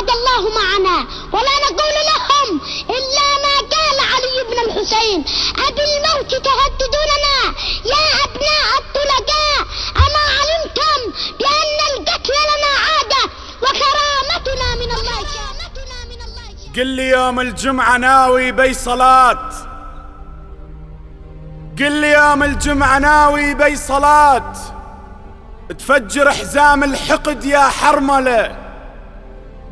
عاد الله معنا. ولا نقول لهم إلا ما قال علي بن الحسين. أبالموت تهددوننا يا أبناء الطلقاء أما علمتم بأن القتل لنا عادة وكرامتنا من الله؟ قل لي يوم الجمعة ناوي بي صلاة. قل لي يوم الجمعة ناوي بي صلاة. تفجر حزام الحقد يا حرملة.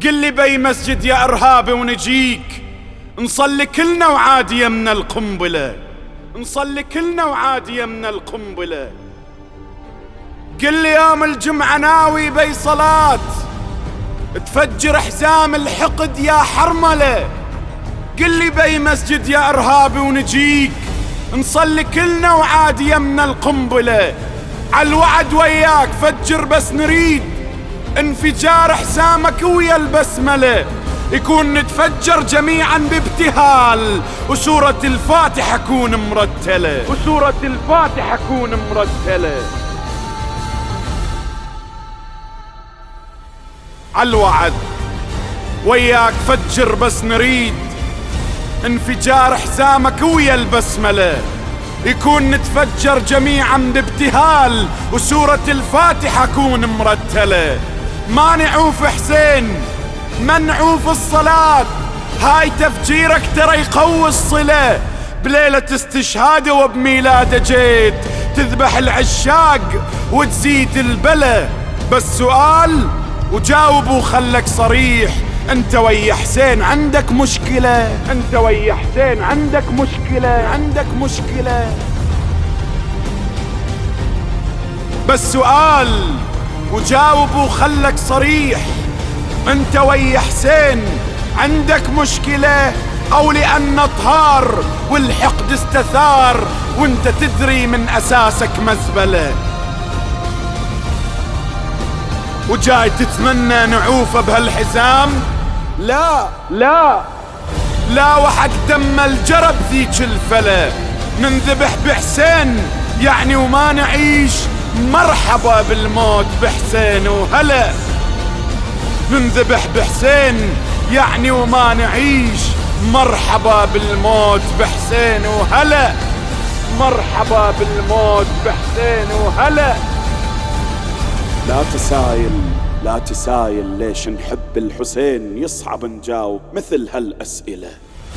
قل لي بي مسجد يا إرهابي ونجيك. نصلي كلنا وعادية من القنبلة. نصلي كلنا وعادية من القنبلة. قل لي يوم الجمعة ناوي بي صلاة. تفجر حزام الحقد يا حرملة. قل لي بي مسجد يا إرهابي ونجيك. نصلي كلنا وعادية من القنبلة. عالوعد وياك فجر بس نريد. انفجار حسامك ويا البسملة. يكون نتفجر جميعا بابتهال. وسورة الفاتحة كون مرتلة. وسورة الفاتحة كون مرتلة. عالوعد وياك فجر بس نريد. انفجار حسامك ويا البسملة. يكون نتفجر جميعا بابتهال. وسورة الفاتحة كون مرتلة. ما نعوف حسين ما نعوف الصلاة. هاي تفجيرك ترى يقوي الصلة. بليلة استشهاده وبميلاده جيت. تذبح العشاق وتزيد البلا بس سؤال وجاوب وخلك صريح. انت ويا حسين عندك مشكلة. انت ويا حسين عندك مشكلة. عندك مشكلة. بس سؤال وجاوب وخلك صريح. انت ويا حسين عندك مشكلة أو لأن طهار والحقد استثار وانت تدري من أساسك مزبلة. وجاي تتمنى نعوفه بهالحزام؟ لا. لا. لا وحق دم الجرب ذيك الفلا ننذبح بحسين يعني وما نعيش مرحبا بالموت بحسين وهلا. ننذبح بحسين يعني وما نعيش. مرحبا بالموت بحسين وهلا. مرحبا بالموت بحسين وهلا. لا تسايل لا تسايل ليش نحب الحسين يصعب نجاوب مثل هالأسئلة.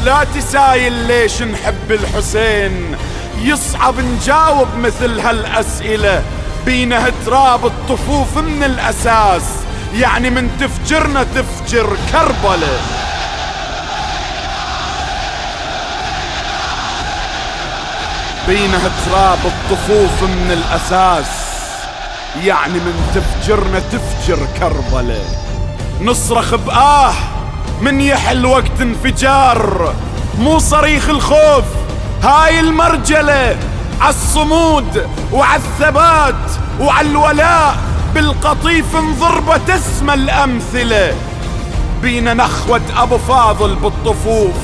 لا تسايل ليش نحب الحسين يصعب نجاوب مثل هالأسئلة. بينه تراب الطفوف من الأساس. يعني من تفجرنا تفجر كربلة. بينه تراب الطفوف من الأساس. يعني من تفجرنا تفجر كربلة. نصرخ بآه من يحل وقت انفجار. مو صريخ الخوف هاي عالصمود وعالثبات وعالولاء بالقطيف انضربت اسم الأمثلة. بينا نخوة أبو فاضل بالطفوف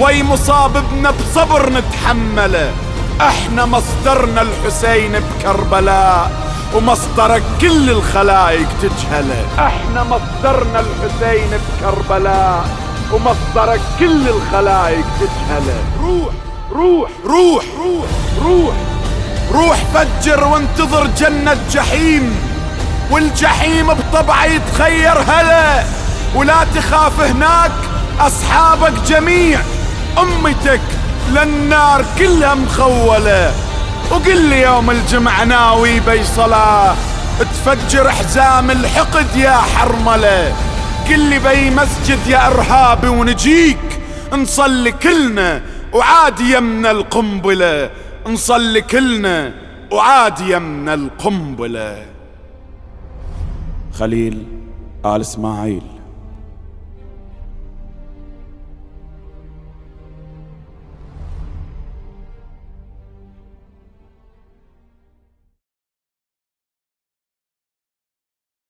وي مصاب ابن بصبر نتحمله. إحنا مصدرنا الحسين بكربلاء ومصدرك كل الخلايق تجهله. إحنا مصدرنا الحسين بكربلاء ومصدرك كل الخلايق تجهله. روح! روح روح روح روح. روح فجر وانتظر جنة جحيم. والجحيم بطبعه يتخير هلا. ولا تخاف هناك أصحابك جميع. أمتك للنار كلها مخولة. وقل لي يوم الجمعة ناوي بي صلاة تفجر حزام الحقد يا حرملة. قل لي بي مسجد يا إرهابي ونجيك. نصلي كلنا وعاد يمنا القنبلة. نصلي كلنا وعاد يمنا القنبلة. خليل آل إسماعيل.